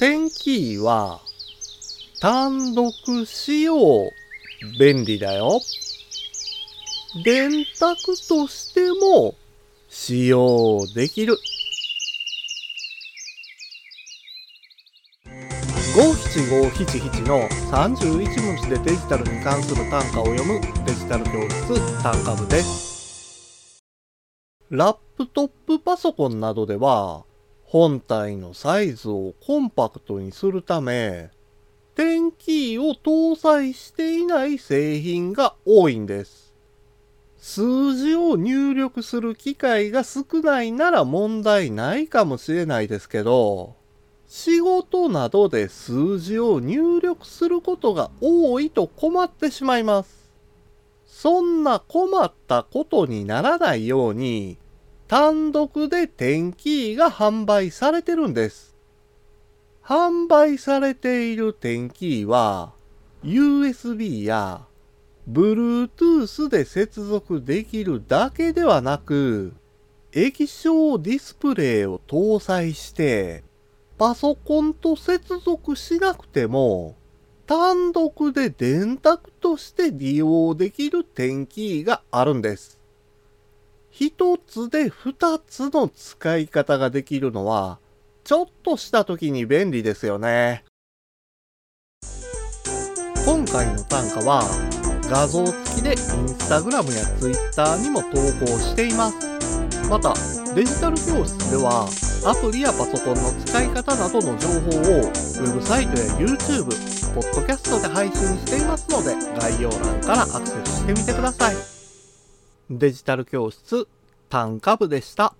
テンキーは単独使用便利だよ。電卓としても使用できる。五七五七七の31文字でデジタルに関する単価を読むデジタル教室単価部です。ラップトップパソコンなどでは本体のサイズをコンパクトにするため点キーを搭載していない製品が多いんです。数字を入力する機会が少ないなら問題ないかもしれないですけど、仕事などで数字を入力することが多いと困ってしまいます。そんな困ったことにならないように、単独で点キーが販売されてるんです。販売されている点キーは、USB や Bluetooth で接続できるだけではなく、液晶ディスプレイを搭載して、パソコンと接続しなくても、単独で電卓として利用できる点キーがあるんです。一つで二つの使い方ができるのは、ちょっとした時に便利ですよね。今回の単価は、画像付きでインスタグラムやツイッターにも投稿しています。また、デジタル教室では、アプリやパソコンの使い方などの情報を、ウェブサイトや YouTube、ポッドキャストで配信していますので、概要欄からアクセスしてみてください。デジタル教室、短歌部でした。